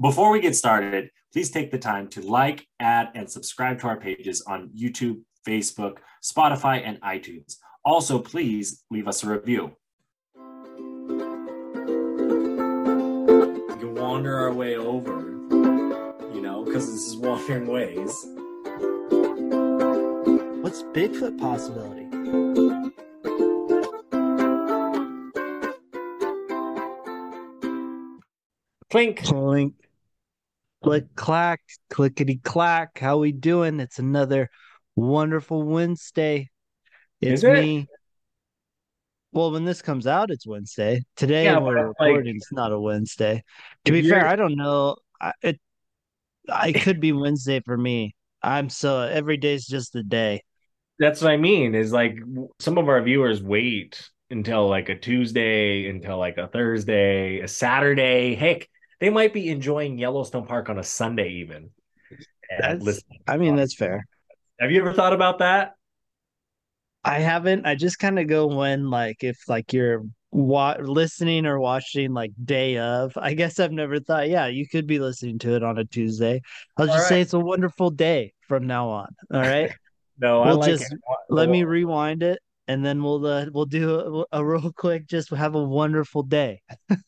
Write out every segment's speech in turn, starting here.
Before we get started, please take the time to like, add, and subscribe to our pages on YouTube, Facebook, Spotify, and iTunes. Also, please leave us a review. We can wander our way over, you know, because this is Wandering Ways. What's Bigfoot possibility? Clink. Clink. Click clack, clickety clack. How we doing? It's another wonderful Wednesday. It's Is it? me. Well, when this comes out, it's Wednesday. Today Yeah, we're but, like, recording, it's not a Wednesday. To be fair, I don't know. I, it, I could be Wednesday for me. I'm so every day's just a day. That's what I mean. Is like some of our viewers wait until like a Tuesday, until like a Thursday, a Saturday. Heck, they might be enjoying Yellowstone Park on a Sunday even. That's- I mean, that's fair. have you ever thought about that? I haven't. I just kind of go when like if like you're wa- listening or watching like day of. I guess I've never thought. Yeah, you could be listening to it on a Tuesday. I'll just All say it's a wonderful day from now on. All right. No, I We'll like just it. Let me rewind it, and then we'll uh, we'll do a, a real quick. Just have a wonderful day.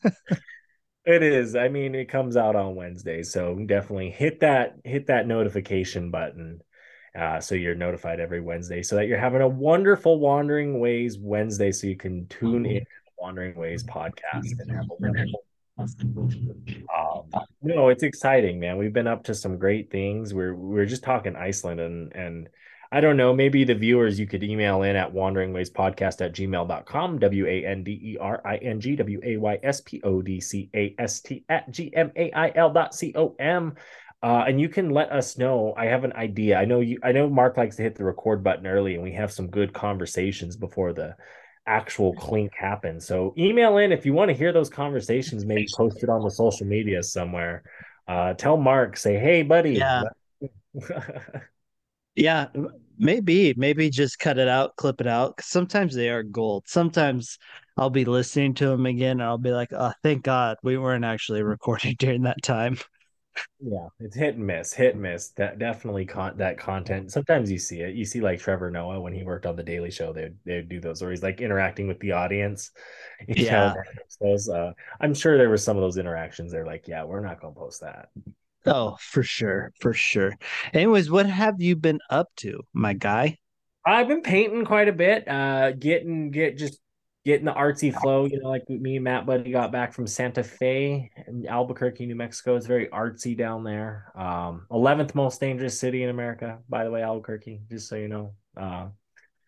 It is. I mean, it comes out on Wednesday, so definitely hit that hit that notification button. Uh, so you're notified every Wednesday, so that you're having a wonderful Wandering Ways Wednesday, so you can tune in to the Wandering Ways podcast and have a wonderful. Um, no, it's exciting, man. We've been up to some great things. We're we're just talking Iceland and and I don't know, maybe the viewers you could email in at wanderingwayspodcast at gmail.com, W A N D E R I N G W A Y S P O D C A S T at G M A I L dot C O M. Uh, and you can let us know. I have an idea. I know you. I know Mark likes to hit the record button early, and we have some good conversations before the actual clink happens. So email in if you want to hear those conversations. Maybe post it on the social media somewhere. Uh, tell Mark, say, "Hey, buddy." Yeah. Yeah, maybe maybe just cut it out, clip it out. 'cause sometimes they are gold. Sometimes I'll be listening to them again, and I'll be like, "Oh, thank God we weren't actually recording during that time." Yeah, it's hit and miss, hit and miss. That definitely con that content. Sometimes you see it. You see like Trevor Noah when he worked on the Daily Show, they they do those where he's like interacting with the audience. You know, Yeah. those. Uh, I'm sure there were some of those interactions. They're like, yeah, we're not gonna post that. Oh, for sure, for sure. Anyways, what have you been up to, my guy? I've been painting quite a bit. Uh, getting get just getting the artsy flow. You know, like me and Matt Buddy got back from Santa Fe in Albuquerque, New Mexico. It's very artsy down there. Um, 11th most dangerous city in America, by the way, Albuquerque. Just so you know. Uh,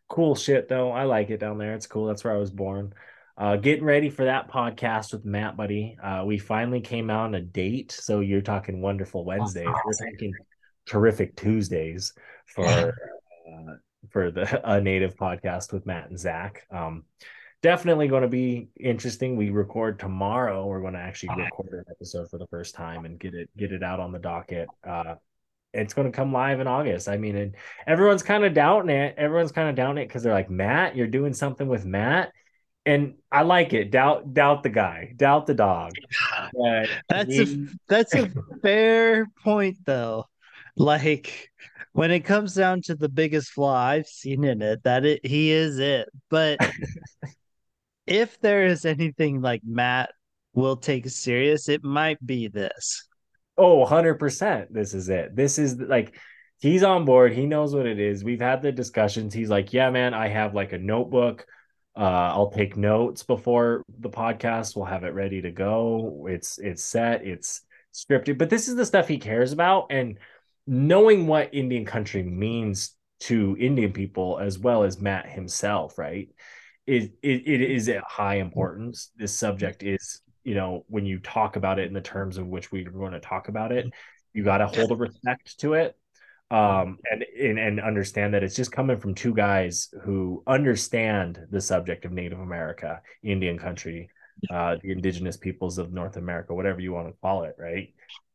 cool shit though. I like it down there. It's cool. That's where I was born. Uh, getting ready for that podcast with Matt Buddy. Uh, we finally came out on a date. So you're talking wonderful Wednesdays. We're talking terrific Tuesdays for uh, for the a native podcast with Matt and Zach. Um, definitely going to be interesting. We record tomorrow. We're going to actually record an episode for the first time and get it get it out on the docket. Uh, it's going to come live in August. I mean, and everyone's kind of doubting it. Everyone's kind of doubting it because they're like, Matt, you're doing something with Matt. And I like it. Doubt, doubt the guy, doubt the dog. But That's a that's a fair point though. Like when it comes down to the biggest flaw I've seen in it, that it he is it. But if there is anything like Matt will take serious, it might be this. Oh, 100%. This is it. This is like he's on board. He knows what it is. We've had the discussions. He's like, "Yeah, man, I have like a notebook. Uh, I'll take notes before the podcast. We'll have it ready to go. It's it's set, it's scripted. But this is the stuff he cares about and knowing what Indian country means to Indian people as well as Matt himself, right? It it, it is a high importance. This subject is you know, when you talk about it in the terms of which we're going to talk about it, you got to hold a respect to it. Um, and, and and understand that it's just coming from two guys who understand the subject of Native America, Indian country, uh, the indigenous peoples of North America, whatever you want to call it, right?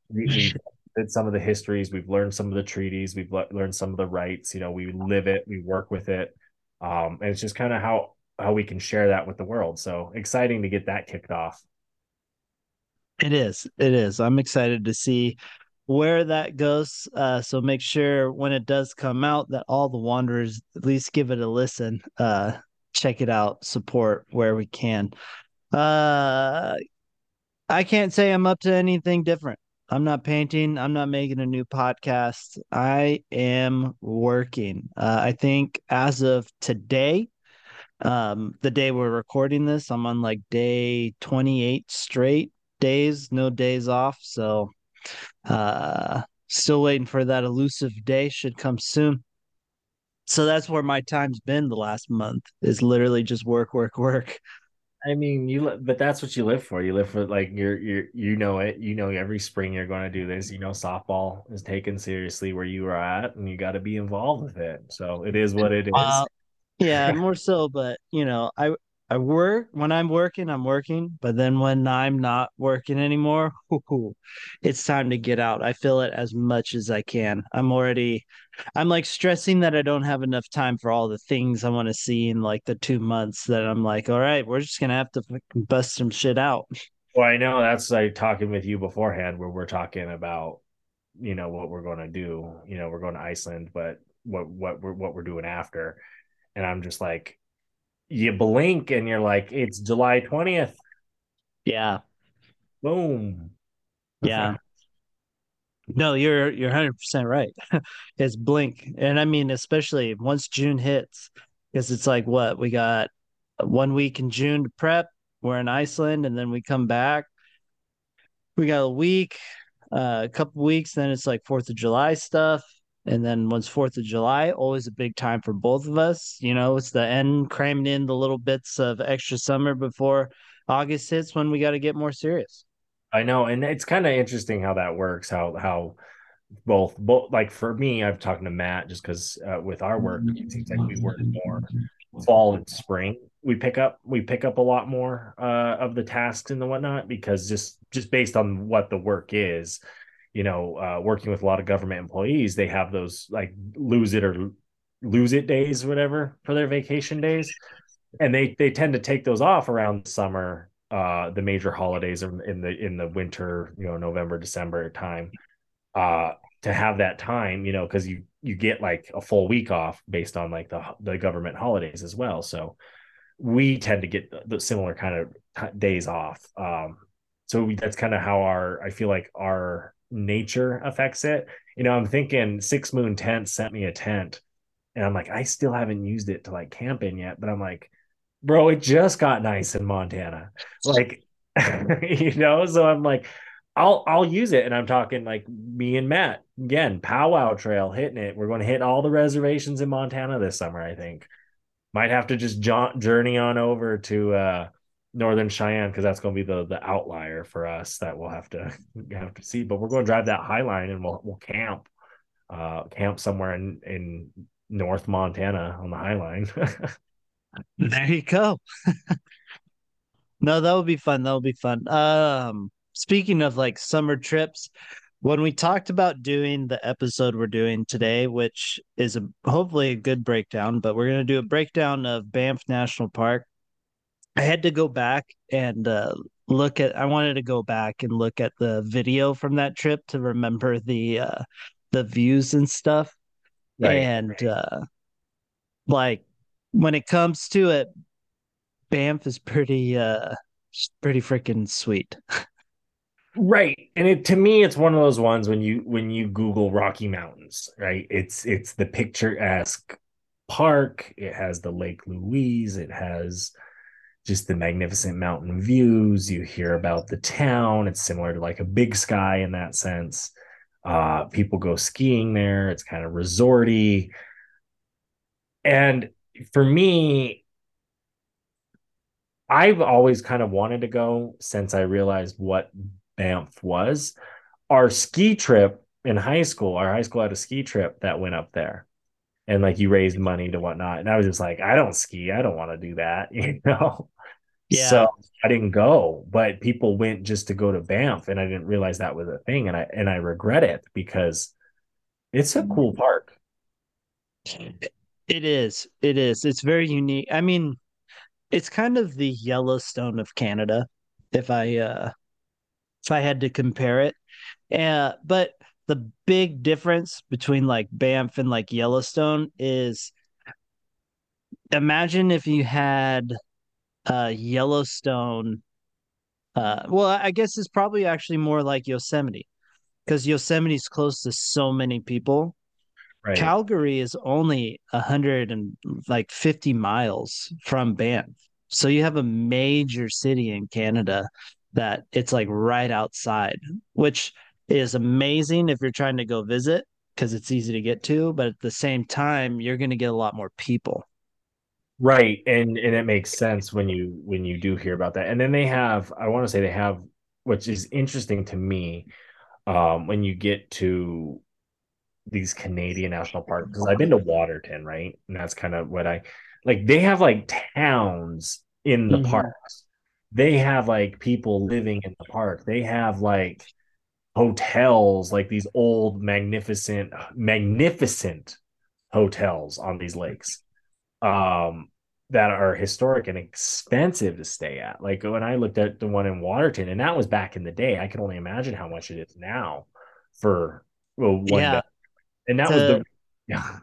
We, we've did some of the histories, we've learned some of the treaties, we've le- learned some of the rights. You know, we live it, we work with it, um, and it's just kind of how how we can share that with the world. So exciting to get that kicked off. It is. It is. I'm excited to see where that goes. Uh, so make sure when it does come out that all the wanderers at least give it a listen. Uh, check it out, support where we can. Uh, I can't say I'm up to anything different. I'm not painting. I'm not making a new podcast. I am working. Uh, I think as of today, um, the day we're recording this, I'm on like day 28 straight days, no days off. So, uh, still waiting for that elusive day. Should come soon. So that's where my time's been the last month is literally just work, work, work. I mean, you but that's what you live for. You live for like you're you're you know it. You know every spring you're going to do this. You know softball is taken seriously where you are at, and you got to be involved with it. So it is what it is. Uh, yeah, more so. But you know, I I work when I'm working, I'm working, but then when I'm not working anymore, it's time to get out. I feel it as much as I can. I'm already I'm like stressing that I don't have enough time for all the things I want to see in like the 2 months that I'm like, all right, we're just going to have to bust some shit out. Well, I know that's like talking with you beforehand where we're talking about you know what we're going to do. You know, we're going to Iceland, but what what we're what we're doing after. And I'm just like you blink and you're like, it's July 20th. Yeah. Boom. Yeah. no, you're you're 100% right. it's blink. And I mean especially once June hits because it's like what? We got one week in June to prep. We're in Iceland and then we come back. We got a week, uh, a couple weeks then it's like 4th of July stuff and then once Fourth of July, always a big time for both of us. You know, it's the end cramming in the little bits of extra summer before August hits when we got to get more serious. I know, and it's kind of interesting how that works. How how both both like for me, I've talked to Matt just because uh, with our work, it seems like we work more fall and spring. We pick up we pick up a lot more uh, of the tasks and the whatnot because just just based on what the work is you know, uh, working with a lot of government employees, they have those like lose it or lose it days, whatever, for their vacation days, and they they tend to take those off around summer, uh, the major holidays in, in the in the winter, you know, November December time, uh, to have that time, you know, because you you get like a full week off based on like the the government holidays as well, so we tend to get the, the similar kind of days off. Um, so we, that's kind of how our I feel like our nature affects it. You know, I'm thinking Six Moon Tent sent me a tent, and I'm like, I still haven't used it to like camp in yet, but I'm like, bro, it just got nice in Montana. Like, you know, so I'm like, I'll I'll use it. And I'm talking like me and Matt again, powwow trail hitting it. We're going to hit all the reservations in Montana this summer, I think. Might have to just jaunt, journey on over to uh Northern Cheyenne because that's going to be the the outlier for us that we'll have to have to see. But we're going to drive that High Line and we'll we'll camp, uh, camp somewhere in in North Montana on the High Line. there you go. no, that would be fun. That would be fun. Um, speaking of like summer trips, when we talked about doing the episode we're doing today, which is a hopefully a good breakdown, but we're gonna do a breakdown of Banff National Park I had to go back and uh, look at. I wanted to go back and look at the video from that trip to remember the uh, the views and stuff. Right, and right. Uh, like when it comes to it, Banff is pretty uh pretty freaking sweet. right and it to me it's one of those ones when you when you google rocky mountains right it's it's the picturesque park it has the lake louise it has just the magnificent mountain views. You hear about the town. It's similar to like a big sky in that sense. Uh, people go skiing there. It's kind of resorty. And for me, I've always kind of wanted to go since I realized what Banff was. Our ski trip in high school, our high school had a ski trip that went up there and like you raised money to whatnot. And I was just like, I don't ski. I don't want to do that, you know? Yeah. So I didn't go, but people went just to go to Banff and I didn't realize that was a thing. And I, and I regret it because it's a cool park. It is. It is. It's very unique. I mean, it's kind of the Yellowstone of Canada. If I, uh, if I had to compare it. Uh, but the big difference between like Banff and like Yellowstone is imagine if you had uh Yellowstone uh well I guess it's probably actually more like Yosemite because Yosemite's close to so many people. Right. Calgary is only a hundred and like fifty miles from Banff. So you have a major city in Canada that it's like right outside, which is amazing if you're trying to go visit because it's easy to get to, but at the same time, you're going to get a lot more people. Right. And and it makes sense when you when you do hear about that. And then they have I want to say they have which is interesting to me um when you get to these Canadian national parks because I've been to Waterton, right? And that's kind of what I like they have like towns in the Mhm. parks. They have like people living in the park. They have like hotels, like these old magnificent magnificent hotels on these lakes. Um that are historic and expensive to stay at. Like when I looked at the one in Waterton, and that was back in the day, I can only imagine how much it is now for well, one Yeah. bed. And that was the yeah.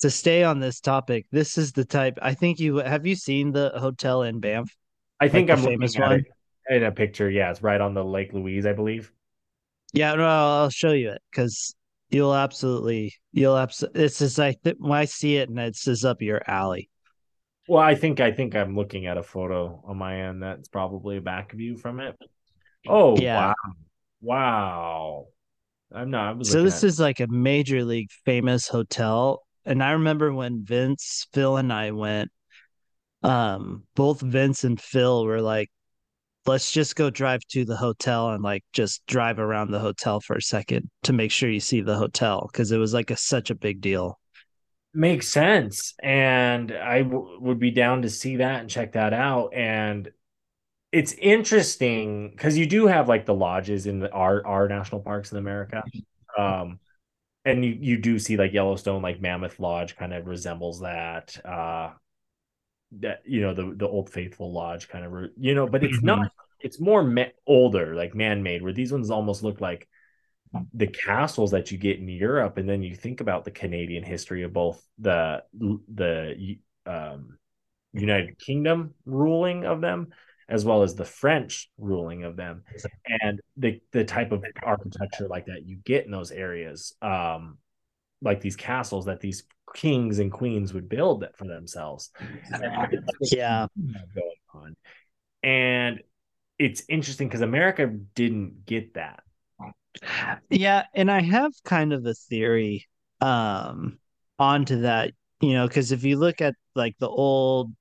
to stay on this topic, this is the type I think you have you seen the hotel in Banff, I think the I'm famous one? in a picture. Yeah, it's right on the Lake Louise, I believe. Yeah, no, I'll show you it because you'll absolutely you'll absolutely it's just like th- when I see it and it's just up your alley. Well, I think I think I'm looking at a photo on my end that's probably a back view from it. Oh Yeah. wow. Wow. I'm not I was So this at is like a major league famous hotel. And I remember when Vince, Phil, and I went, um, both Vince and Phil were like, let's just go drive to the hotel and like just drive around the hotel for a second to make sure you see the hotel because it was like a such a big deal. makes sense. And I w- would be down to see that and check that out. And it's interesting because you do have like the lodges in the, our our national parks in America. Um, and you you do see like Yellowstone, like Mammoth Lodge, kind of resembles that. Uh, that you know the the Old Faithful Lodge, kind of you know, but it's not. Mhm. It's more ma- older, like man made, where these ones almost look like the castles that you get in Europe, and then you think about the Canadian history of both the the um, United Kingdom ruling of them, as well as the French ruling of them, and the the type of architecture like that you get in those areas, um, like these castles that these kings and queens would build that for themselves. And that's what Yeah. going on, and it's interesting because America didn't get that. Yeah, and I have kind of a theory um onto that, you know, because if you look at like the old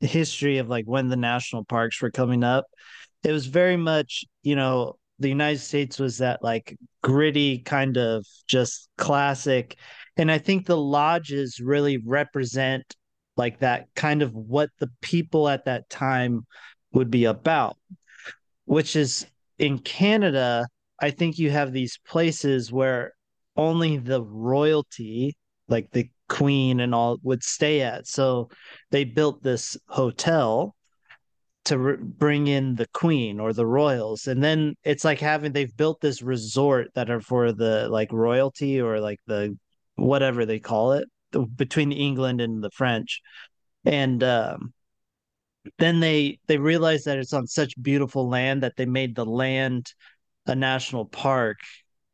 history of like when the national parks were coming up, it was very much, you know, the United States was that like gritty kind of just classic. And I think the lodges really represent like that kind of what the people at that time would be about, which is in Canada, I think you have these places where only the royalty, like the queen and all, would stay at. So they built this hotel to re- bring in the queen or the royals and then it's like having they've built this resort that are for the like royalty or like the whatever they call it between England and the French and um then they they realized that it's on such beautiful land that they made the land a national park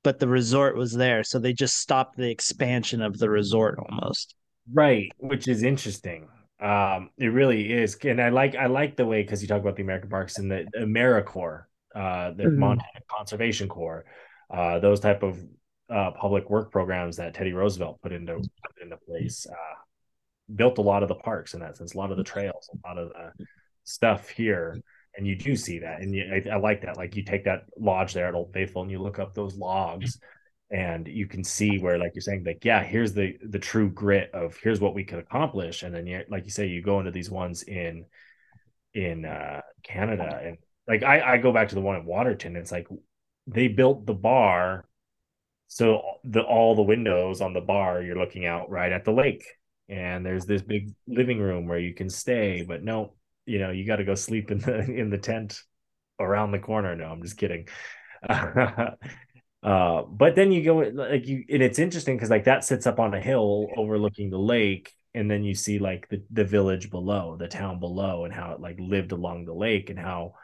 but the resort was there so they just stopped the expansion of the resort almost Right, which is interesting. Um, it really is, and I like I like the way because you talk about the American parks and the AmeriCorps, uh, the Mhm. Montana Conservation Corps, uh, those type of uh, public work programs that Teddy Roosevelt put into put into place, uh, built a lot of the parks in that sense, a lot of the trails, a lot of the stuff here, and you do see that, and you, I, I like that. Like you take that lodge there at Old Faithful, and you look up those logs, and you can see where like you're saying like yeah here's the the true grit of here's what we could accomplish. And then you like you say you go into these ones in in uh canada and like i i go back to the one in waterton. It's like they built the bar so the all the windows on the bar you're looking out right at the lake. And there's this big living room where you can stay but no you know you got to go sleep in the in the tent around the corner. No i'm just kidding. Uh, but then you go like you, and it's interesting because like that sits up on a hill overlooking the lake, and then you see like the the village below, the town below, and how it like lived along the lake, and how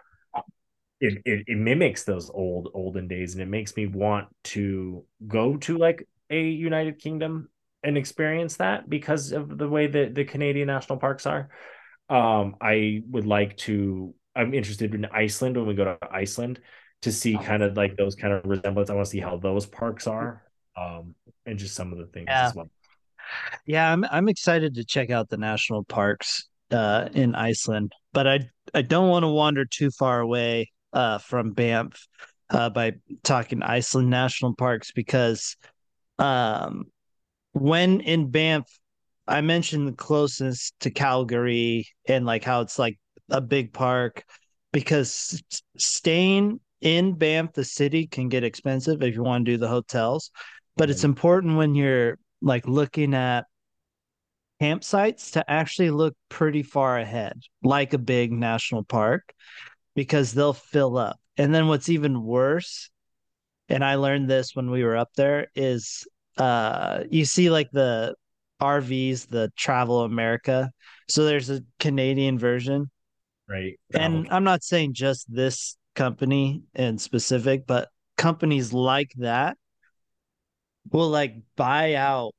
it, it, it mimics those old olden days, and it makes me want to go to like a United Kingdom and experience that because of the way that the Canadian national parks are. Um, I would like to. I'm interested in Iceland when we go to Iceland to see kind of like those kind of resemblance. I want to see how those parks are, um, and just some of the things Yeah. as well. Yeah, I'm I'm excited to check out the national parks uh in Iceland, but I I don't want to wander too far away uh from Banff uh by talking Iceland national parks because um when in Banff I mentioned the closeness to Calgary and like how it's like a big park because staying in Banff the city can get expensive if you want to do the hotels, but it's important when you're like looking at campsites to actually look pretty far ahead, like a big national park, because they'll fill up. And then what's even worse, and I learned this when we were up there, is uh you see like the RVs, the Travel America. So there's a Canadian version. Right. And I'm not saying just this company in specific, but companies like that will like buy out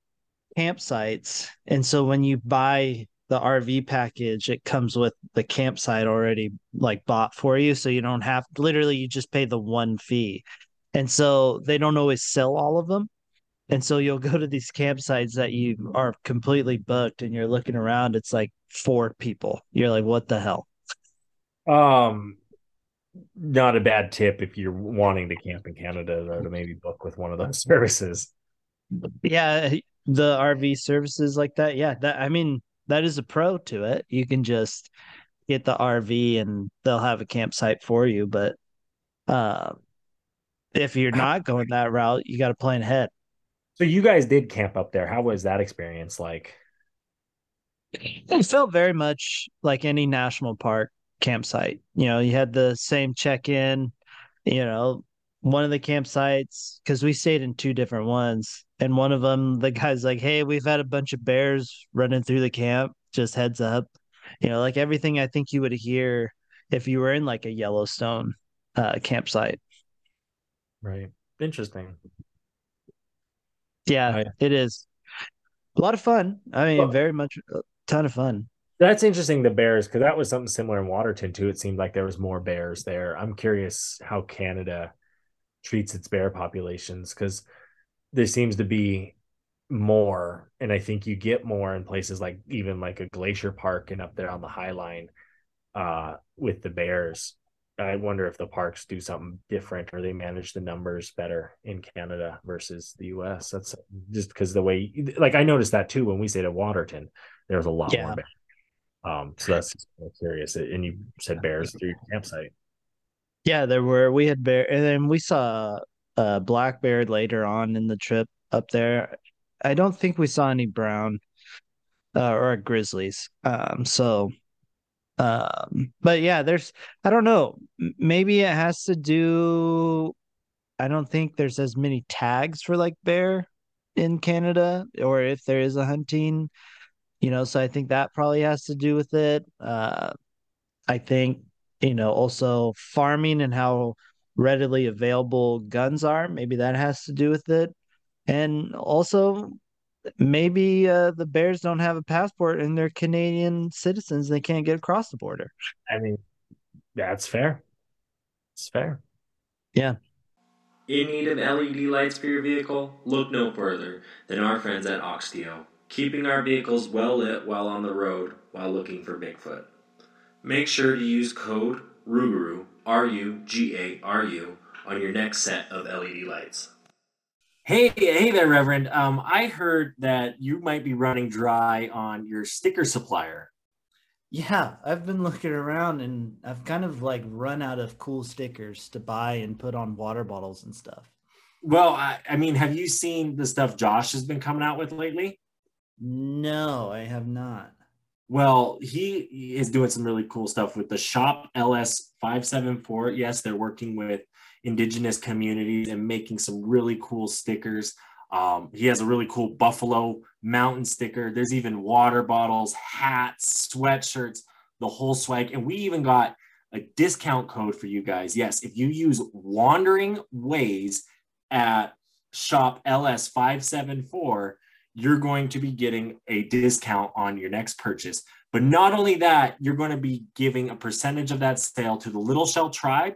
campsites. And so when you buy the RV package, it comes with the campsite already like bought for you. So you don't have literally you just pay the one fee. And so they don't always sell all of them. And so you'll go to these campsites that you are completely booked and you're looking around, it's like four people. You're like, what the hell? Um, not a bad tip if you're wanting to camp in Canada though, to maybe book with one of those services. Yeah, the RV services like that. Yeah, that I mean, that is a pro to it. You can just get the RV and they'll have a campsite for you. But uh, if you're not going that route, you got to plan ahead. So you guys did camp up there. How was that experience like? It felt very much like any national park campsite. You know, you had the same check-in, you know, one of the campsites, because we stayed in two different ones. And one of them, the guy's like, Hey, we've had a bunch of bears running through the camp. Just heads up. You know, like everything I think you would hear if you were in like a Yellowstone uh, campsite. Right. Interesting. Yeah, I, it is. A lot of fun. I mean, well, very much a ton of fun. that's interesting, the bears, because that was something similar in Waterton too. It seemed like there was more bears there. I'm curious how Canada treats its bear populations because there seems to be more, and I think you get more in places like even like a glacier park and up there on the High Line uh, with the bears. I wonder if the parks do something different or they manage the numbers better in Canada versus the US. That's just because the way, like I noticed that too when we stayed at Waterton, there was a lot more bears. Um, so that's just curious. And you said bears through your campsite. Yeah, there were. We had bear, and then we saw a black bear later on in the trip up there. I don't think we saw any brown uh, or grizzlies. Um, so, um, but yeah, there's. I don't know. Maybe it has to do. I don't think there's as many tags for like bear in Canada, or if there is a hunting, you know. So I think that probably has to do with it. Uh, I think, you know, also farming and how readily available guns are, maybe that has to do with it. And also, maybe uh, the Bears don't have a passport and they're Canadian citizens. They can't get across the border. I mean, that's fair. It's fair. Yeah. In need of LED lights for your vehicle? Look no further than our friends at Oxteo, keeping our vehicles well lit while on the road while looking for Bigfoot. Make sure to use code RUGARU, R U G A R U, on your next set of LED lights. Hey, hey there, Reverend. Um, I heard that you might be running dry on your sticker supplier. Yeah, I've been looking around and I've kind of like run out of cool stickers to buy and put on water bottles and stuff. Well, I, I mean, have you seen the stuff Josh has been coming out with lately? No, I have not. Well, he is doing some really cool stuff with the Shop LS 574. Yes, they're working with indigenous communities and making some really cool stickers. Um, he has a really cool Buffalo Mountain sticker. There's even water bottles, hats, sweatshirts, the whole swag. And we even got a discount code for you guys. Yes, if you use Wandering Ways at shop LS574, you're going to be getting a discount on your next purchase. But not only that, you're going to be giving a percentage of that sale to the Little Shell Tribe,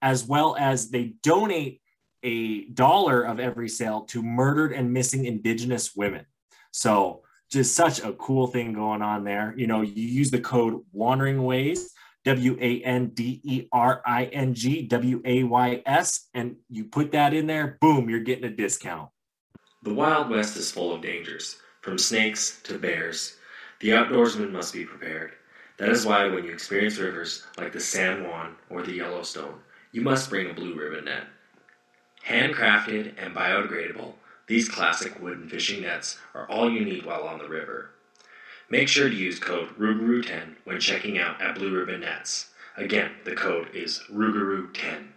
as well as they donate a dollar of every sale to murdered and missing Indigenous women. So, just such a cool thing going on there. You know, you use the code Wandering Ways, W A N D E R I N G W A Y S, and you put that in there, boom, you're getting a discount. The Wild West is full of dangers, from snakes to bears. The outdoorsman must be prepared. That is why when you experience rivers like the San Juan or the Yellowstone, you must bring a blue ribbon net. Handcrafted and biodegradable, these classic wooden fishing nets are all you need while on the river. Make sure to use code RUGARU10 when checking out at Blue Ribbon Nets. Again, the code is RUGARU10.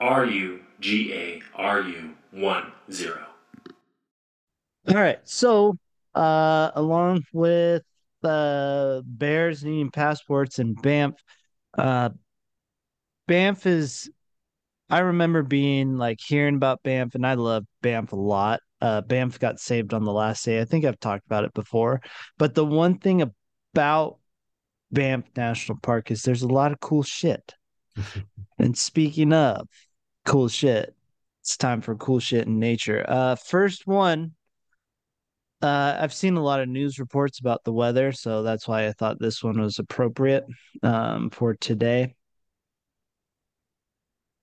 R U G A R U 1 0. All right. So, uh, along with the Bears needing passports and Banff, uh, Banff is. I remember being like hearing about Banff, and I love Banff a lot. Uh, Banff got saved on the last day. I think I've talked about it before. But the one thing about Banff National Park is there's a lot of cool shit. and speaking of cool shit, it's time for cool shit in nature. Uh, first one uh, I've seen a lot of news reports about the weather, so that's why I thought this one was appropriate um, for today.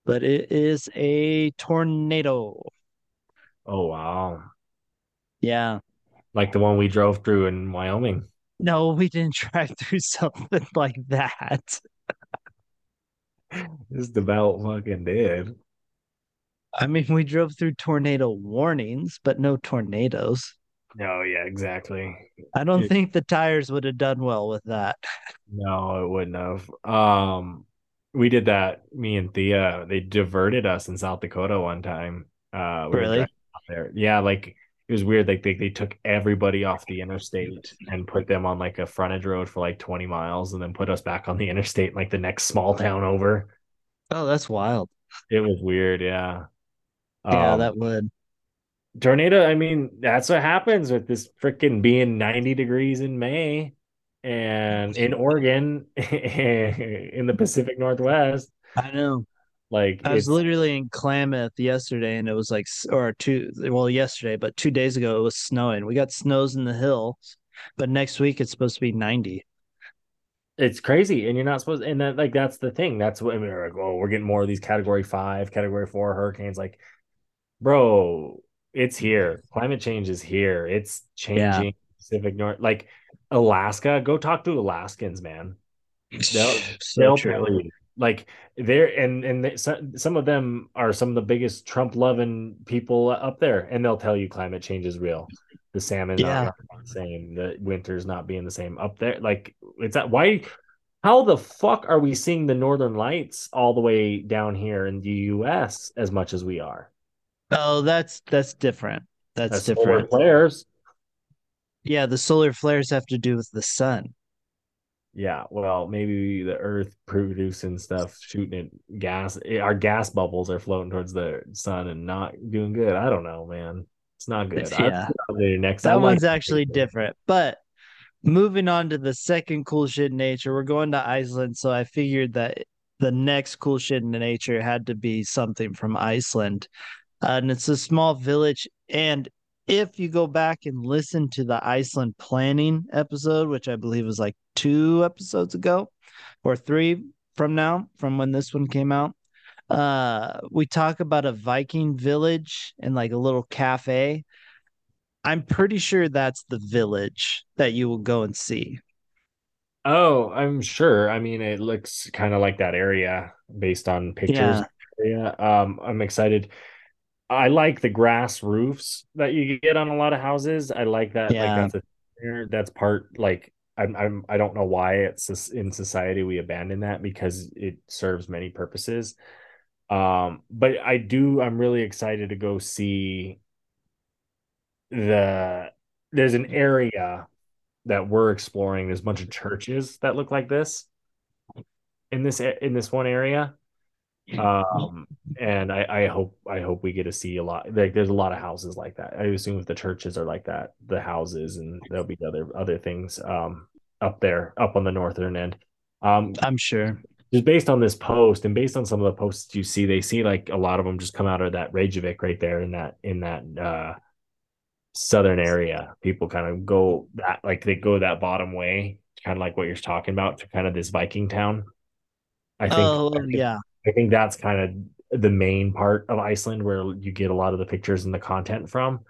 But it is a tornado. Oh, wow. Yeah. Like the one we drove through in Wyoming. No, we didn't drive through something like that. Just about fucking did. I mean, we drove through tornado warnings, but no tornadoes. No, yeah, exactly. I don't It- think the tires would have done well with that. No, it wouldn't have. Um, we did that. Me and Thea, they diverted us in South Dakota one time. Uh, we Really? there. Yeah, like it was weird. Like they, they took everybody off the interstate and put them on like a frontage road for like 20 miles and then put us back on the interstate, like the next small town over. Oh, that's wild. It was weird. Yeah. Yeah, Um, that would. Tornado i mean that's what happens with this freaking being 90 degrees in may and in oregon in the pacific northwest I know. like I was literally in Klamath yesterday, and it was like, or two, well, yesterday, but two days ago it was snowing. We got snows in the hills, but next week it's supposed to be 90. it's crazy and you're not supposed and that like that's the thing that's what I mean, we're like oh we're getting more of these category five category four hurricanes like bro it's here. Climate change is here. It's changing pacific north like alaska. Go talk to alaskans man. They'll- so they'll true. tell you. Like they're and and they, some, some of them are some of the biggest trump loving people up there and they'll tell you climate change is real. The salmon Yeah. not the same the winters not being the same up there. Like it's that why how the fuck are we seeing the northern lights all the way down here in the us as much as we are Oh, that's that's different. That's, That's solar different. flares Yeah, the solar flares have to do with the sun. yeah well maybe the earth producing stuff shooting it gas eh, our gas bubbles are floating towards the sun and not doing good i don't know man it's not good yeah. put it out there next I That like one's it. actually different. But moving on to the second cool shit in nature, we're going to Iceland. So I figured that the next cool shit in nature had to be something from Iceland. Uh, and it's a small village. And if you go back and listen to the Iceland planning episode, which I believe was like two episodes ago or three from now, from when this one came out, uh, we talk about a Viking village and like a little cafe. I'm pretty sure that's the village that you will go and see. oh i'm sure i mean it looks kind of like that area based on pictures Yeah. um i'm excited i like the grass roofs that you get on a lot of houses i like that Yeah. like that's a that's part like I'm, I'm I don't know why it's in society we abandon that because it serves many purposes. Um, but I do. I'm really excited to go see the. There's an area that we're exploring. There's a bunch of churches that look like this in this in this one area. Um, and I, I hope I hope we get to see a lot. Like there's a lot of houses like that. I assume if the churches are like that, the houses and there'll be other other things um up there, up on the northern end. Um, I'm sure. Just based on this post and based on some of the posts you see, they see like a lot of them just come out of that Reykjavik right there in that in that uh southern area. People kind of go that like they go that bottom way, kind of like what you're talking about, to kind of this Viking town. I think. Oh yeah. I think that's kind of the main part of Iceland where you get a lot of the pictures and the content from.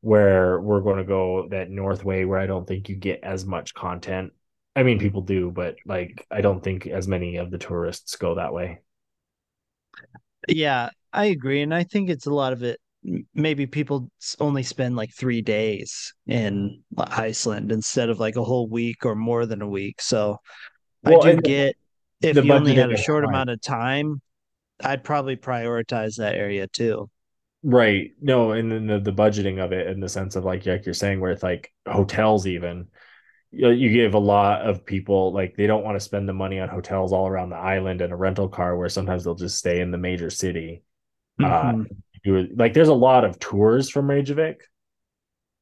Where we're going to go that north way, where I don't think you get as much content. I mean, people do, but like I don't think as many of the tourists go that way. Yeah, I agree, and I think it's a lot of it maybe people only spend like three days in uh, Iceland instead of like a whole week or more than a week. So well, I do get if you only had a short amount of time, I'd probably prioritize that area too. Right. No, and then the, the budgeting of it in the sense of like like you're saying where it's like hotels even you, you give a lot of people like they don't want to spend the money on hotels all around the island and a rental car where sometimes they'll just stay in the major city. Uh, mm-hmm. Uh, like there's a lot of tours from Reykjavik,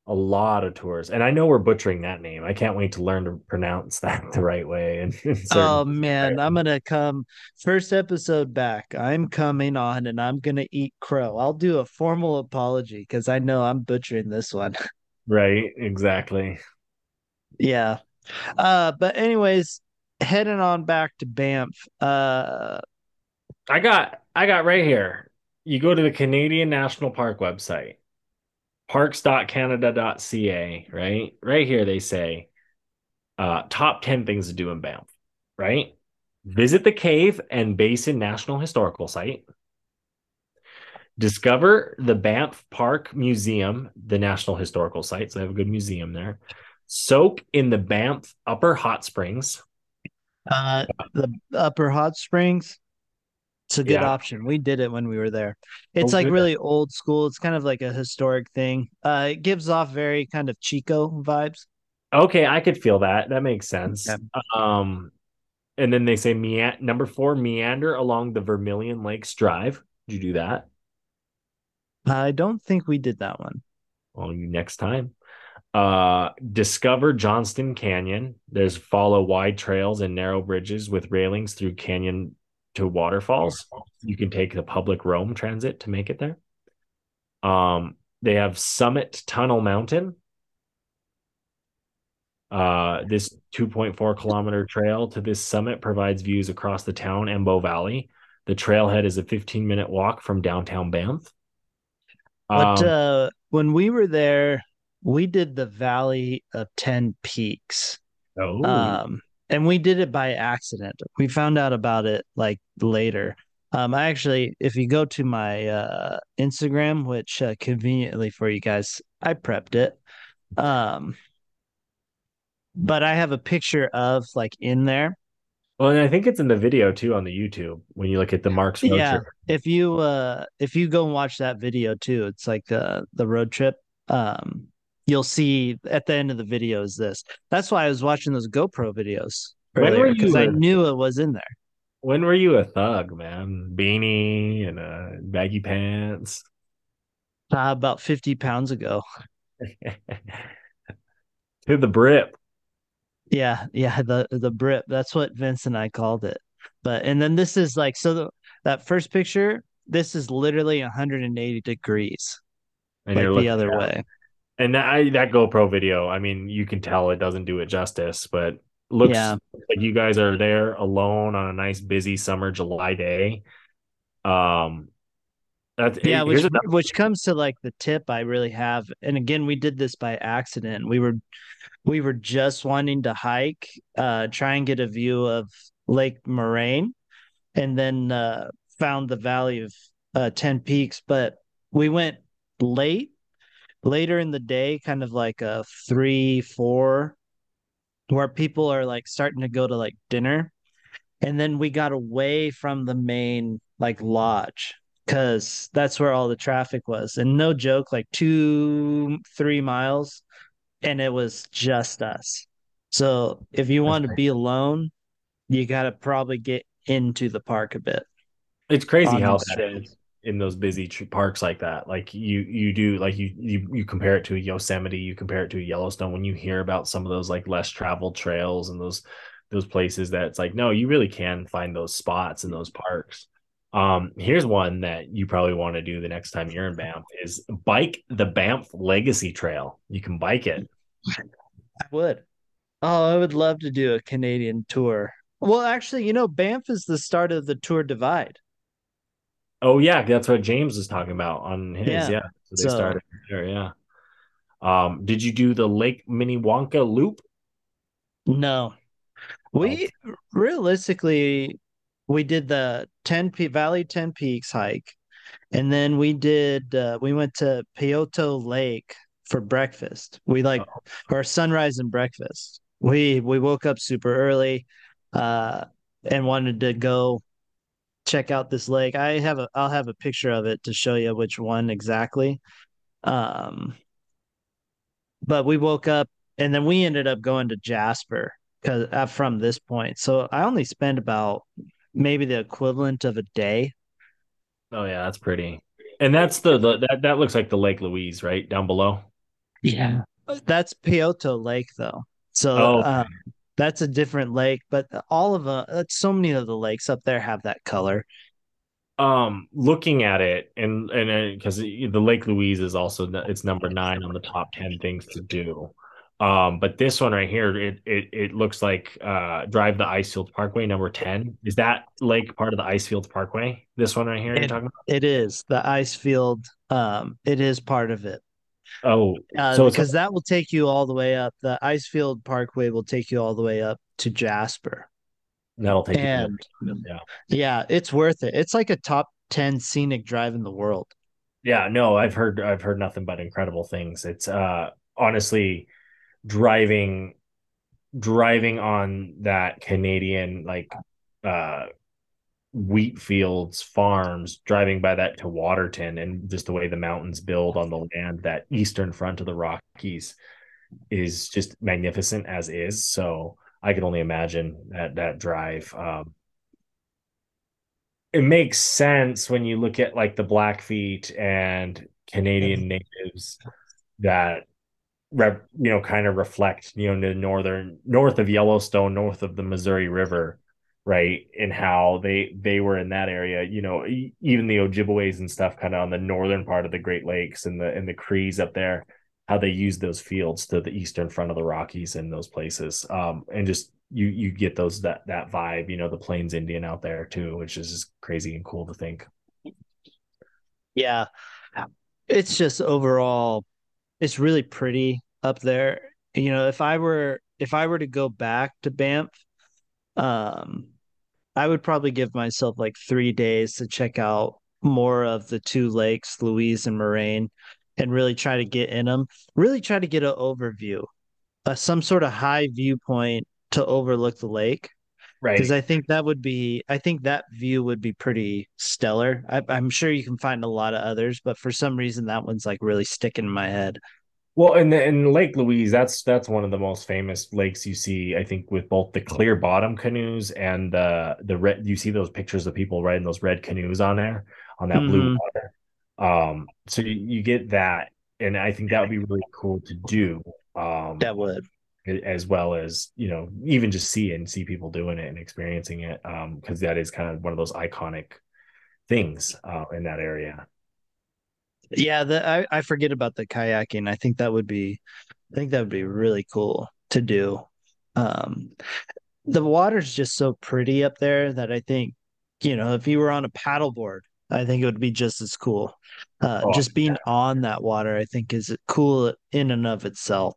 a lot of tours, and I know we're butchering that name. I can't wait to learn to pronounce that the right way. And oh man, I'm gonna come first episode back. I'm coming on, and I'm gonna eat crow. I'll do a formal apology because I know I'm butchering this one. Right, exactly. Yeah. Uh, but anyways, heading on back to Banff. Uh, I got I got right here you go to the Canadian National Park website, parks.canada.ca, right? Right here, they say uh, top 10 things to do in Banff, right? Visit the Cave and Basin National Historical Site. Discover the Banff Park Museum, the National Historical Site. So they have a good museum there. Soak in the Banff Upper Hot Springs. Uh, the Upper Hot Springs. It's a good yeah. option. We did it when we were there. It's oh, like really old school. It's kind of like a historic thing. Uh, it gives off very kind of Chico vibes. Okay, I could feel that. That makes sense. Yeah. Um, and then they say mea- number four, meander along the Vermilion Lakes Drive. Did you do that? I don't think we did that one. Well, next time. Uh, discover Johnston Canyon. There's follow wide trails and narrow bridges with railings through canyon to waterfalls. You can take the public Roam transit to make it there. Um, they have Summit Tunnel Mountain. Uh, this 2.4 kilometer trail to this summit provides views across the town and Bow Valley. The trailhead is a 15 minute walk from downtown Banff. But um, uh, when we were there, we did the Valley of 10 Peaks. Oh. Um, and we did it by accident. We found out about it like later. Um, I actually, if you go to my uh, Instagram, which uh, conveniently for you guys, I prepped it. Um, but I have a picture of like in there. Well, and I think it's in the video too on the YouTube when you look at the Mark's road yeah, trip. if you uh if you go and watch that video too, it's like uh the road trip. Um, you'll see at the end of the video is this. That's why I was watching those GoPro videos earlier because I knew it was in there. When were you a thug, man? Beanie and uh, baggy pants. Uh, about fifty pounds ago. to the Brip. Yeah, yeah, the the Brip. That's what Vince and I called it. But and then this is like so the, that first picture. This is literally 180 degrees, and like the other way and that I, that GoPro video, I mean, you can tell it doesn't do it justice, but looks yeah. like you guys are there alone on a nice busy summer July day. Um, that's, yeah, which which comes to like the tip I really have, and again, we did this by accident. We were we were just wanting to hike, uh, try and get a view of Lake Moraine, and then uh, found the Valley of uh, Ten Peaks, but we went late later in the day, kind of like a three, four, where people are like starting to go to like dinner. And then we got away from the main like lodge because that's where all the traffic was. And no joke, like two, three miles, and it was just us. So if you want to be alone, you got to probably get into the park a bit. It's crazy how that is in those busy parks like that. Like you, you do like you, you, you compare it to a Yosemite, you compare it to a Yellowstone. When you hear about some of those like less traveled trails and those those places that it's like, no, you really can find those spots in those parks. Um, here's one that you probably want to do the next time you're in Banff is bike the Banff Legacy Trail. You can bike it. I would. Oh, I would love to do a Canadian tour. Well, actually, you know, Banff is the start of the Tour Divide. Oh yeah, that's what James was talking about on his. Yeah, yeah. So they so, started there. Yeah. Um, did you do the Lake Minnewanka loop? No, we oh. realistically we did the 10 P Valley 10 Peaks hike. And then we did uh, we went to Peyto Lake for breakfast. We like oh. our sunrise and breakfast. We we woke up super early uh and wanted to go check out this lake. I have a I'll have a picture of it to show you which one exactly. Um but we woke up and then we ended up going to Jasper because uh, from this point. So I only spent about maybe the equivalent of a day. Oh yeah, that's pretty. And that's the, the that that looks like the Lake Louise, right down below. Yeah, that's Peyto Lake though. So oh, um, that's a different lake, but all of the uh, so many of the lakes up there have that color. Um, looking at it, and and because uh, the Lake Louise is also it's number nine on the top ten things to do. Um, but this one right here, it it it looks like uh drive the Icefield Parkway number 10. Is that lake part of the Icefield Parkway? This one right here it, you're talking about? It is. The Icefield um it is part of it. Oh, uh, so because that will take you all the way up. The Icefield Parkway will take you all the way up to Jasper. That'll take and, you. Yeah. Yeah, it's worth it. It's like a top 10 scenic drive in the world. Yeah, no, I've heard I've heard nothing but incredible things. It's uh honestly driving driving on that Canadian like uh wheat fields, farms, driving by that to Waterton and just the way the mountains build on the land, that eastern front of the Rockies is just magnificent as is. So I can only imagine that that drive. Um, it makes sense when you look at like the Blackfeet and Canadian natives that rep, you know, kind of reflect, you know, the northern north of Yellowstone, north of the Missouri River, right? And how they they were in that area, you know, even the Ojibways and stuff, kind of on the northern part of the Great Lakes and the and the Crees up there, how they use those fields to the eastern front of the Rockies and those places, um, and just you you get those that that vibe, you know, the Plains Indian out there too, which is just crazy and cool to think. Yeah, it's just overall it's really pretty up there. You know, if I were if I were to go back to Banff, um, I would probably give myself like three days to check out more of the two lakes, Louise and Moraine, and really try to get in them. Really try to get an overview, uh, some sort of high viewpoint to overlook the lake. Right. Because I think that would be, I think that view would be pretty stellar. I, I'm sure you can find a lot of others, but for some reason that one's like really sticking in my head. Well, in the, in Lake Louise, that's that's one of the most famous lakes you see. I think with both the clear bottom canoes and the the red. You see those pictures of people riding those red canoes on there on that mm-hmm. blue water. Um, so you, you get that, and I think that would be really cool to do. Um, that would as well as you know even just see and see people doing it and experiencing it um because that is kind of one of those iconic things uh, in that area yeah the, I, I forget about the kayaking i think that would be i think that would be really cool to do um the water's just so pretty up there that i think you know if you were on a paddleboard i think it would be just as cool uh, oh, just being yeah. on that water i think is cool in and of itself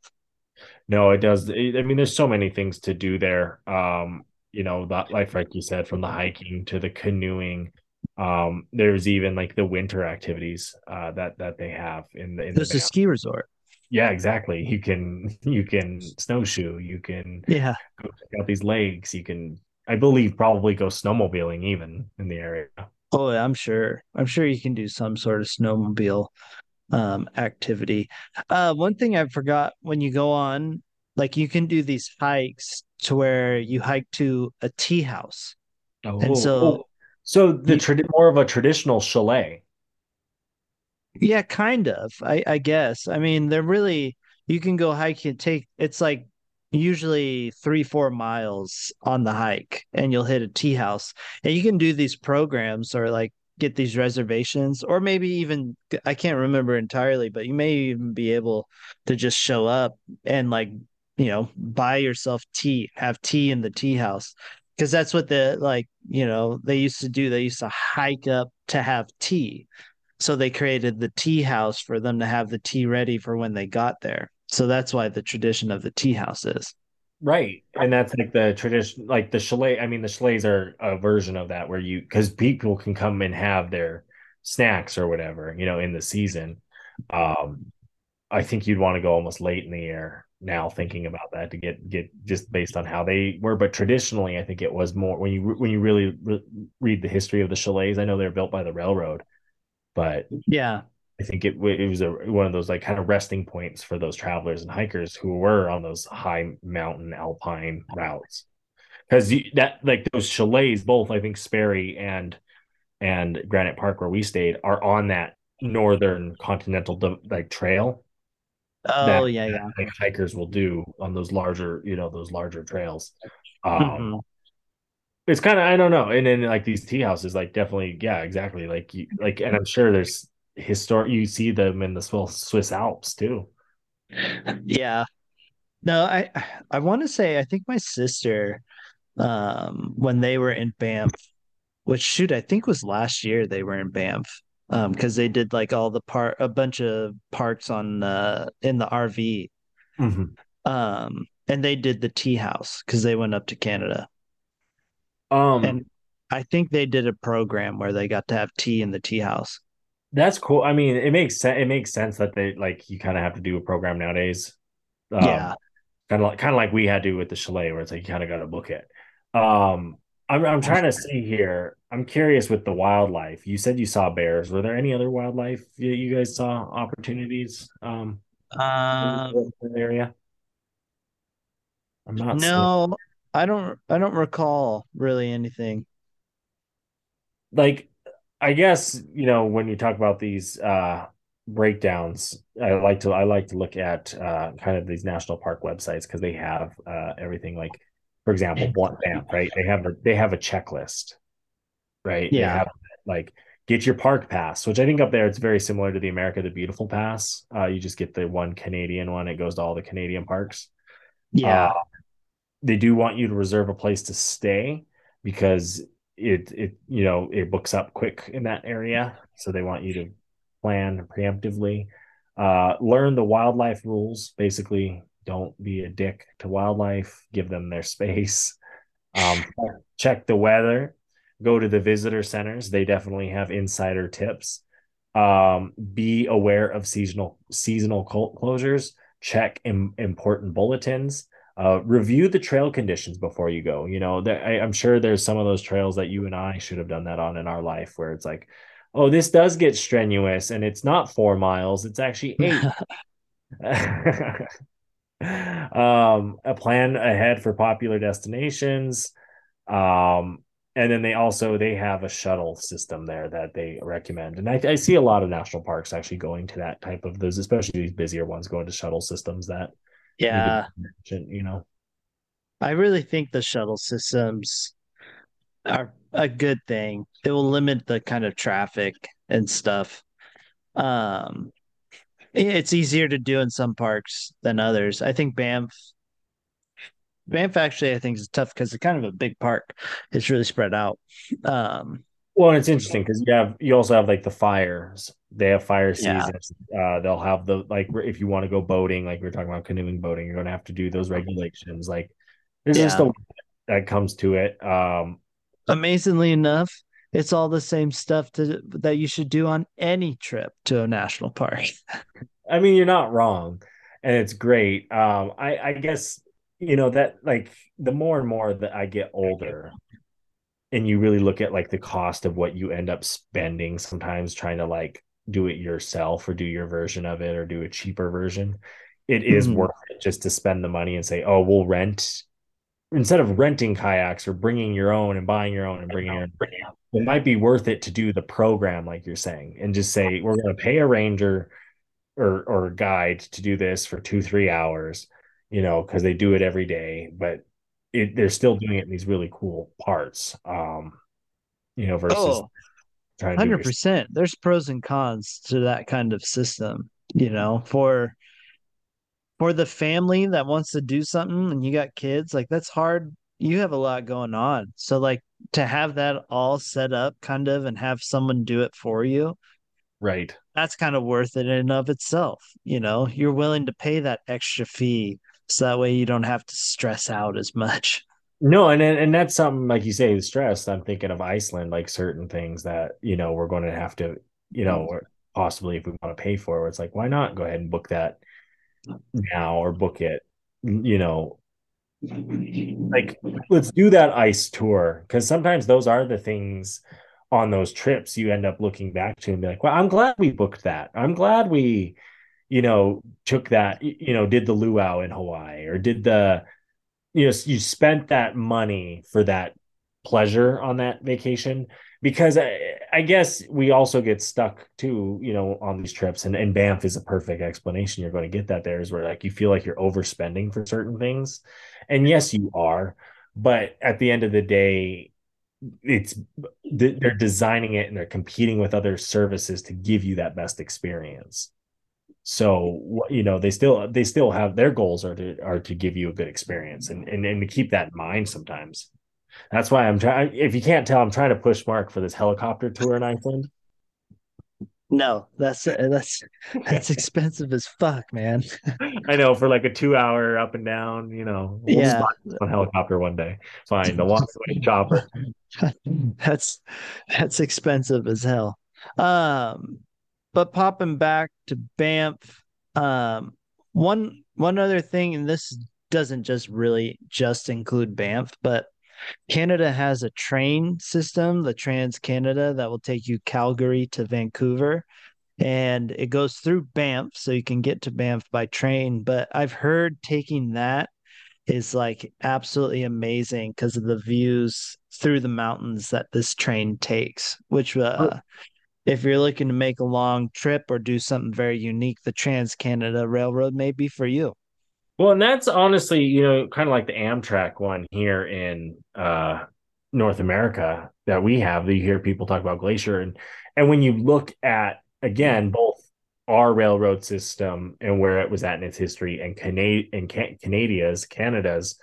no, it does. I mean, there's so many things to do there. Um, you know, that like like you said, from the hiking to the canoeing. Um, there's even like the winter activities uh, that that they have in the. In there's the a ski resort. Yeah, exactly. You can you can snowshoe. You can yeah go check out these lakes. You can, I believe, probably go snowmobiling even in the area. Oh, I'm sure. I'm sure you can do some sort of snowmobile um activity. Uh one thing I forgot when you go on, like you can do these hikes to where you hike to a tea house. And Oh, so oh, so the trad more of a traditional chalet. yeah, kind of. I I guess. I mean, they're really you can go hike and take it's like usually three, four miles on the hike and you'll hit a tea house. And you can do these programs or like get these reservations or maybe even I can't remember entirely, but you may even be able to just show up and like, you know, buy yourself tea, have tea in the tea house. Because that's what the like, you know, they used to do. They used to hike up to have tea. So they created the tea house for them to have the tea ready for when they got there. So that's why the tradition of the tea house is. Right. And that's like the tradition, like the chalet. I mean, the chalets are a version of that where you, because people can come and have their snacks or whatever, you know, in the season. Um, I think you'd want to go almost late in the year now thinking about that to get get just based on how they were. But traditionally, I think it was more when you when you really re read the history of the chalets. I know they're built by the railroad, but Yeah. I think it it was a one of those like kind of resting points for those travelers and hikers who were on those high mountain alpine routes. Because that like those chalets, both I think Sperry and and Granite Park where we stayed are on that northern continental like trail Oh, yeah, yeah. like hikers will do on those larger, you know, those larger trails. Um, hmm it's kind of I don't know, and then like these tea houses, like definitely, yeah, exactly. Like you, like, and I'm sure there's historic. You see them in the Swiss Swiss Alps too. Yeah. No, I I want to say I think my sister um when they were in Banff, which shoot, I think was last year they were in Banff. Um, because they did like all the part a bunch of parks on uh in the RV. Mhm. Um, and they did the tea house because they went up to Canada. Um, And I think they did a program where they got to have tea in the tea house. that's cool. I mean, it makes sense. It makes sense that they like you kind of have to do a program nowadays. Um, Yeah. kind of like kind of like we had to with the chalet, where it's like you kind of got to book it. Um, I'm I'm trying to see here. I'm curious with the wildlife. You said you saw bears. Were there any other wildlife you, you guys saw opportunities um in Um, the area? I'm not seeing no, I don't I don't recall really anything. like I guess you know when you talk about these uh breakdowns, I like to I like to look at uh kind of these national park websites because they have uh everything like for example, Blunt Banff, right? They have a they have a checklist right? Yeah. have like get your park pass, which I think up there it's very similar to the America the Beautiful pass. Uh, you just get the one Canadian one; it goes to all the Canadian parks. Uh, Yeah. they do want you to reserve a place to stay because it it you know it books up quick in that area, so they want you to plan preemptively. Uh, learn the wildlife rules. Basically, don't be a dick to wildlife. Give them their space. Um, check the weather. Go to the visitor centers. They definitely have insider tips. Um, be aware of seasonal seasonal closures. Check im- important bulletins. Uh, review the trail conditions before you go. You know, there, I, I'm sure there's some of those trails that you and I should have done that on in our life, where it's like, oh, this does get strenuous, and it's not four miles; it's actually eight. um, a plan ahead for popular destinations. Um, and then they also they have a shuttle system there that they recommend, and I, I see a lot of national parks actually going to that type of those, especially these busier ones, going to shuttle systems that Yeah. you know. I really think the shuttle systems are a good thing. It will limit the kind of traffic and stuff. Um, it's easier to do in some parks than others. I think Banff, Banff actually, I think is tough because it's kind of a big park. It's really spread out. Um, Well, and it's interesting because you have you also have like the fires. They have fire yeah, seasons. Uh, they'll have the like if you want to go boating, like we are talking about canoeing boating, you're going to have to do those regulations. Like there's just a that comes to it. Um, Amazingly enough, it's all the same stuff to, that you should do on any trip to a national park. I mean, you're not wrong, and it's great. Um, I I guess you know that like the more and more that I get older, and you really look at like the cost of what you end up spending sometimes trying to like do it yourself or do your version of it or do a cheaper version, it is Mhm. worth it just to spend the money and say, oh, we'll rent instead of renting kayaks or bringing your own and buying your own and bringing your own. It might be worth it to do the program like you're saying and just say we're going to pay a ranger or or a guide to do this for two three hours, you know, because they do it every day, but it, they're still doing it in these really cool parts. Um, you know, versus Oh, trying to Hundred percent. There's pros and cons to that kind of system. You know, for for the family that wants to do something and you got kids, like that's hard. You have a lot going on. So like to have that all set up kind of and have someone do it for you, right. that's kind of worth it in and of itself. You know, you're willing to pay that extra fee so that way you don't have to stress out as much. No, and and that's something like you say, the stress. I'm thinking of Iceland, like certain things that you know we're going to have to, you know, mm. or possibly if we want to pay for, it's like, why not go ahead and book that now or book it, you know, like let's do that ice tour because sometimes those are the things on those trips you end up looking back to and be like, well, I'm glad we booked that. I'm glad we, you know, took that, you know, did the luau in Hawaii or did the, you know, you spent that money for that pleasure on that vacation because I, I guess we also get stuck too, you know, on these trips and, and Banff is a perfect explanation. You're going to get that there is where like you feel like you're overspending for certain things. And yes, you are, but at the end of the day, it's they're designing it and they're competing with other services to give you that best experience. So you know they still they still have their goals are to are to give you a good experience and and, and to keep that in mind sometimes. That's why I'm trying. If you can't tell, I'm trying to push Mark for this helicopter tour in Iceland. No, that's that's that's expensive as fuck, man. I know for like a two hour up and down. You know, we'll Yeah. one helicopter one day. Fine, the walk away chopper. That's that's expensive as hell. Um, but popping back to Banff, um, one one other thing, and this doesn't just really just include Banff, but Canada has a train system, the Trans Canada, that will take you Calgary to Vancouver. And it goes through Banff, so you can get to Banff by train. But I've heard taking that is like absolutely amazing because of the views through the mountains that this train takes, which uh, if you're looking to make a long trip or do something very unique, the Trans Canada Railroad may be for you. Well, and that's honestly, you know, kind of like the Amtrak one here in uh, North America that we have. That you hear people talk about Glacier, and and when you look at again both our railroad system and where it was at in its history, and Canada and Can- Canada's Canada's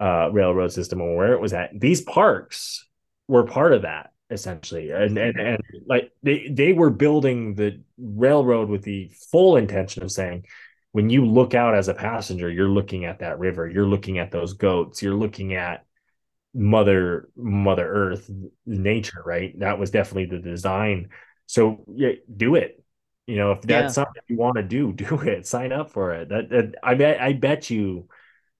uh, railroad system and where it was at, these parks were part of that essentially, and and and like they they were building the railroad with the full intention of saying when you look out as a passenger, you're looking at that river, you're looking at those goats, you're looking at mother mother earth nature right? That was definitely the design. So yeah do it. You know if that's Yeah. something you want to do do it. Sign up for it. That, that i bet i bet you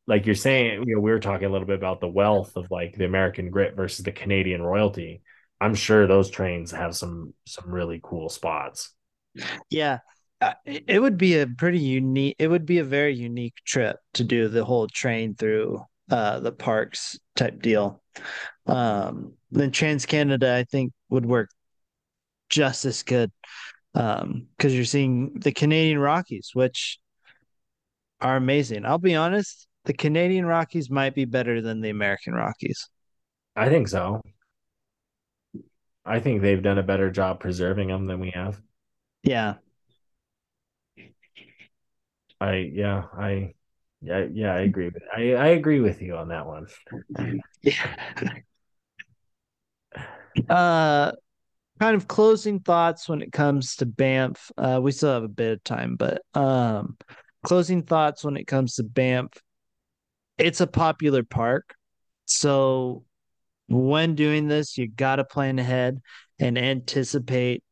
like you're saying you know we were talking a little bit about the wealth of like the american grit versus the canadian royalty. I'm sure those trains have some some really cool spots. Yeah. It it would be a pretty unique, it would be a very unique trip to do the whole train through uh the parks type deal. Um, then Trans Canada, I think, would work just as good. Um, because you're seeing the Canadian Rockies, which are amazing. I'll be honest, the Canadian Rockies might be better than the American Rockies. i think so i think they've done a better job preserving them than we have Yeah. I yeah, I yeah, yeah, I agree with I I agree with you on that one. Yeah. Uh, kind of closing thoughts when it comes to Banff. Uh, we still have a bit of time, but um, closing thoughts when it comes to Banff. It's a popular park, so when doing this, you got to plan ahead and anticipate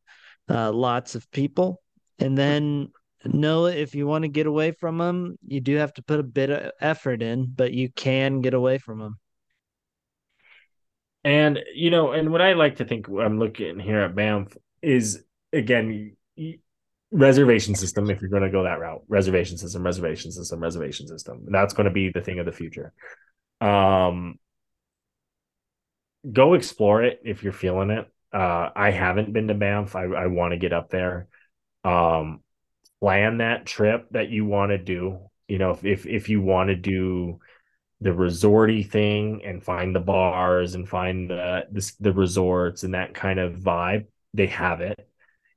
uh, lots of people, and then know if you want to get away from them, you do have to put a bit of effort in, but you can get away from them. And you know, and what I like to think I'm looking here at Banff is again reservation system if you're going to go that route reservation system reservation system reservation system. That's going to be the thing of the future. Um go explore it if you're feeling it. Uh i haven't been to banff. I, I want to get up there. Um plan that trip that you want to do you know if if, if you want to do the resorty thing and find the bars and find the, the the resorts and that kind of vibe they have it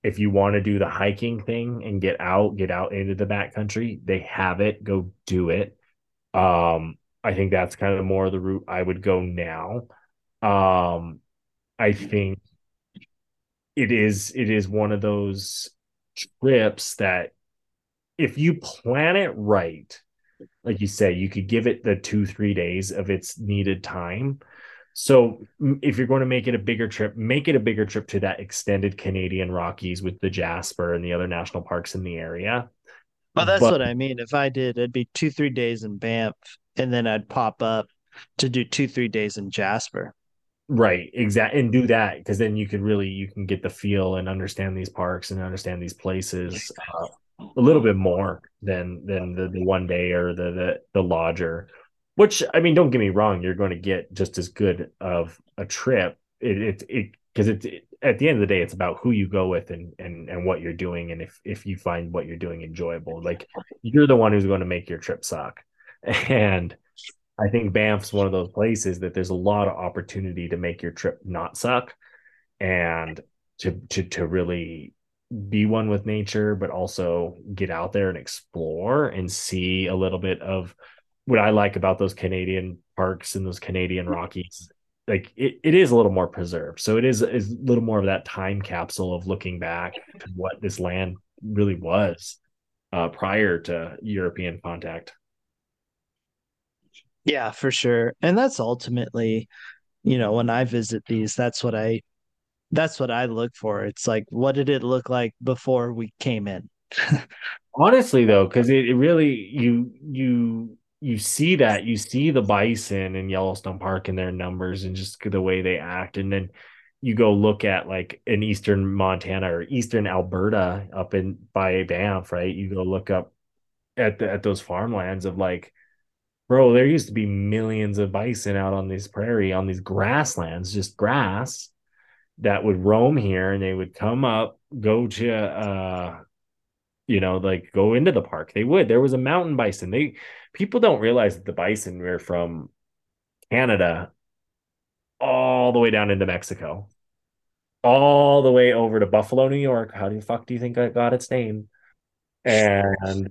if you want to do the hiking thing and get out, get out into the backcountry, they have it. Go do it. Um, I think that's kind of more the route I would go now. Um, I think it is it is one of those trips that if you plan it right, like you say, you could give it the two, three days of its needed time so if you're going to make it a bigger trip, make it a bigger trip to that extended Canadian Rockies with the Jasper and the other national parks in the area. Well, that's but, what I mean. If I did, it'd be two, three days in Banff, and then I'd pop up to do two, three days in Jasper. Right, exactly, and do that because then you could really you can get the feel and understand these parks and understand these places uh, a little bit more than than the, the one day or the the the lodger which I mean, don't get me wrong, you're going to get just as good of a trip. It it it because it's it, at the end of the day, it's about who you go with and and and what you're doing, and if if you find what you're doing enjoyable, like you're the one who's going to make your trip suck. And I think Banff's one of those places that there's a lot of opportunity to make your trip not suck, and to to to really be one with nature, but also get out there and explore and see a little bit of what I like about those Canadian parks and those Canadian Rockies, like it, it is a little more preserved. So it is is a little more of that time capsule of looking back to what this land really was uh, prior to European contact. Yeah, for sure. And that's ultimately, you know, when I visit these, that's what I that's what I look for. It's like what did it look like before we came in? Honestly though, because it, it really you you you see that you see the bison in Yellowstone Park and their numbers and just the way they act, and then you go look at like in eastern Montana or eastern Alberta up in by Banff, right? You go look up at the, at those farmlands of like, bro, there used to be millions of bison out on this prairie on these grasslands, just grass that would roam here, and they would come up, go to uh you know, like go into the park. They would. There was a mountain bison. They people don't realize that the bison were from Canada all the way down into Mexico, all the way over to Buffalo, New York. How the fuck do you think it got its name? And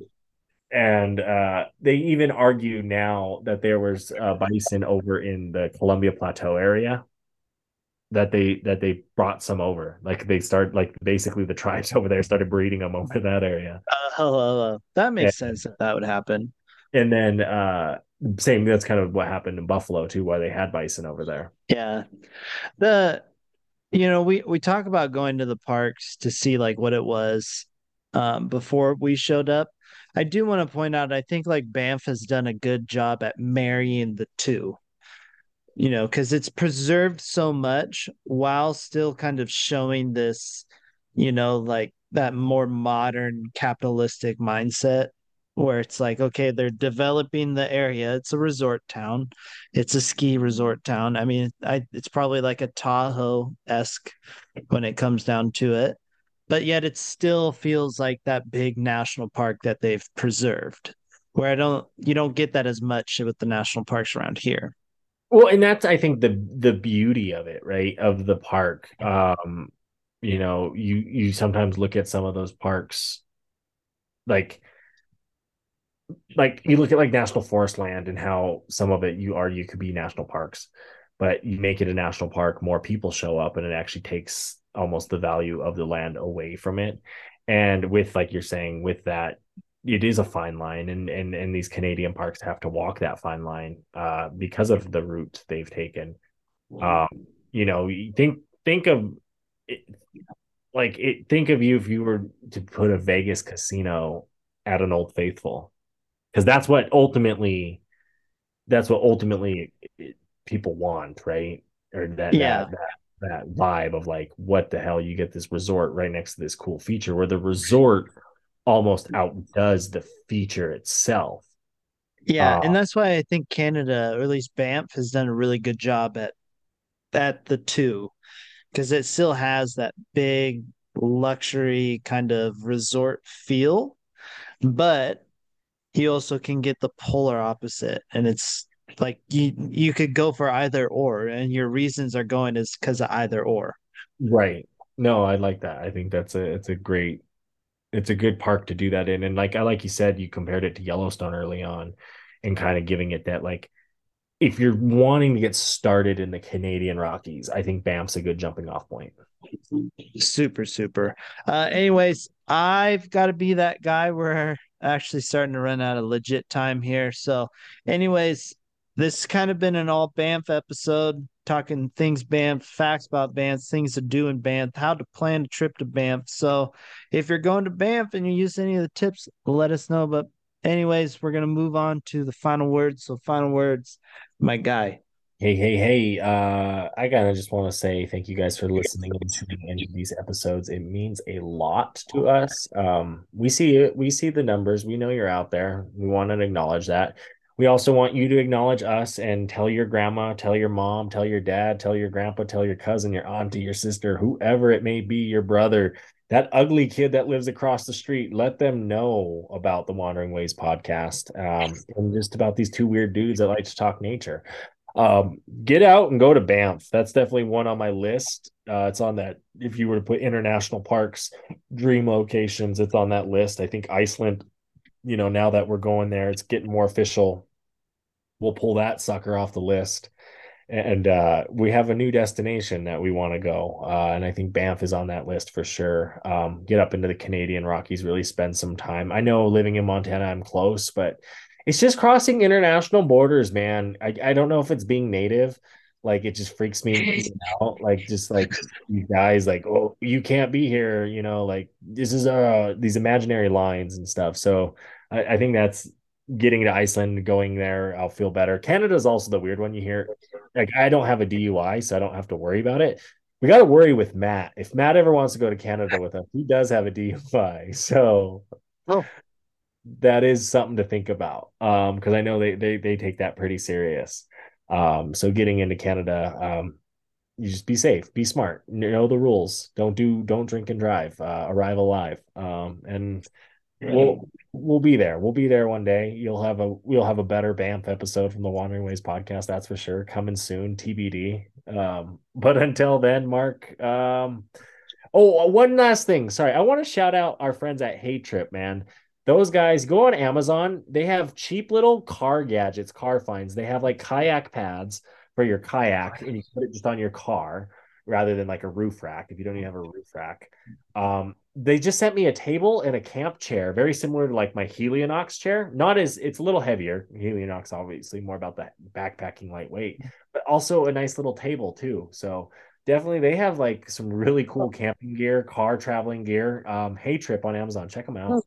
and uh, they even argue now that there was a bison over in the Columbia Plateau area that they that they brought some over. Like they start like basically the tribes over there started breeding them over that area. Uh, hello, that makes and, sense that that would happen. And then uh same that's kind of what happened in Buffalo too, why they had bison over there. Yeah. The you know, we we talk about going to the parks to see like what it was um before we showed up. I do want to point out I think like Banff has done a good job at marrying the two you know, because it's preserved so much while still kind of showing this, you know, like that more modern capitalistic mindset where it's like, okay, they're developing the area. It's a resort town, it's a ski resort town. I mean, I, it's probably like a Tahoe esque when it comes down to it, but yet it still feels like that big national park that they've preserved. Where I don't, you don't get that as much with the national parks around here. Well, and that's I think the the beauty of it, right? Of the park. Um, you know, you you sometimes look at some of those parks like like you look at like national forest land and how some of it you argue could be national parks but you make it a national park more people show up and it actually takes almost the value of the land away from it and with like you're saying with that it is a fine line and and and these Canadian parks have to walk that fine line uh, because of the route they've taken. Um, you know, think think of it, like it, think of you if you were to put a Vegas casino at an Old Faithful, because that's what ultimately that's what ultimately people want, right? or that yeah. that, that that vibe of like what the hell you get this resort right next to this cool feature where the resort almost outdoes the feature itself. Yeah uh, and that's why i think canada or at least banff has done a really good job at at the two because it still has that big luxury kind of resort feel but he also can get the polar opposite and it's like you you could go for either or and your reasons are going is because of either or. Right. No i like that. I think that's a it's a great it's a good park to do that in and like i like you said you compared it to yellowstone early on and kind of giving it that like if you're wanting to get started in the canadian rockies i think banff's a good jumping off point. Super super. Uh anyways i've got to be that guy. We're actually starting to run out of legit time here. So anyways this kind of been an all Banff episode, talking things Banff, facts about Banff, things to do in Banff, how to plan a trip to Banff. So if you're going to Banff and you use any of the tips, let us know. But anyways, we're gonna move on to the final words. So final words, my guy. Hey, hey, hey. Uh I gotta just want to say thank you guys for listening and tuning into these episodes. It means a lot to us. Um, we see it, we see the numbers, we know you're out there. We want to acknowledge that we also want you to acknowledge us and tell your grandma, tell your mom, tell your dad, tell your grandpa, tell your cousin, your auntie, your sister, whoever it may be, your brother, that ugly kid that lives across the street. Let them know about the Wandering Ways podcast um, and just about these two weird dudes that like to talk nature. Um, get out and go to Banff. That's definitely one on my list. Uh, it's on that. If you were to put international parks, dream locations, it's on that list. I think Iceland you know, now that we're going there, it's getting more official. We'll pull that sucker off the list. And uh, we have a new destination that we want to go. Uh, and I think Banff is on that list for sure. Um, get up into the Canadian Rockies, really spend some time. I know living in Montana, I'm close, but it's just crossing international borders, man. I, I don't know if it's being native like it just freaks me out like just like you guys like oh you can't be here you know like this is uh these imaginary lines and stuff so I, I think that's getting to Iceland, going there, I'll feel better. Canada's also the weird one you hear. Like I don't have a DUI, so I don't have to worry about it. We got to worry with Matt. If Matt ever wants to go to Canada with us, he does have a DUI. So oh. that is something to think about. Um, because I know they they they take that pretty serious. Um, so getting into Canada, um, you just be safe, be smart, know the rules. Don't do don't drink and drive. Uh, arrive alive. Um, and we'll we'll be there. We'll be there one day. You'll have a we'll have a better Banff episode from the Wandering Ways podcast. That's for sure. Coming soon, TBD. Um, but until then, Mark. Um, oh, one last thing. Sorry, I want to shout out our friends at Hey Trip, man. Those guys go on Amazon. They have cheap little car gadgets, car finds. They have like kayak pads for your kayak, and you put it just on your car rather than like a roof rack if you don't even have a roof rack. Um, they just sent me a table and a camp chair, very similar to like my Helinox chair. Not as it's a little heavier. Helinox obviously more about that backpacking lightweight, but also a nice little table too. So definitely they have like some really cool camping gear, car traveling gear. Um, hey trip on Amazon, check them out.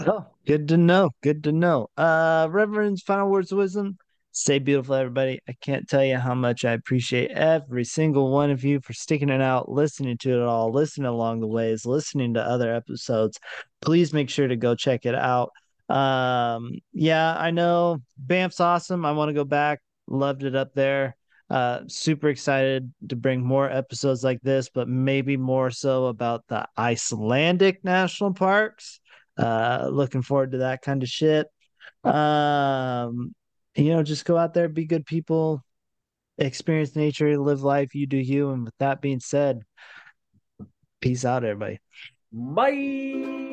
Oh, good to know. Good to know. Uh, Reverend's final words of wisdom. Stay beautiful, everybody. I can't tell you how much I appreciate every single one of you for sticking it out, listening to it all, listening along the ways, listening to other episodes. Please make sure to go check it out. Um, yeah, I know Banff's awesome. I want to go back. Loved it up there. Uh, super excited to bring more episodes like this, but maybe more so about the Icelandic national parks. Uh, looking forward to that kind of shit. Um, you know, just go out there, be good people, experience nature, live life, you do you. And with that being said, peace out, everybody. Bye.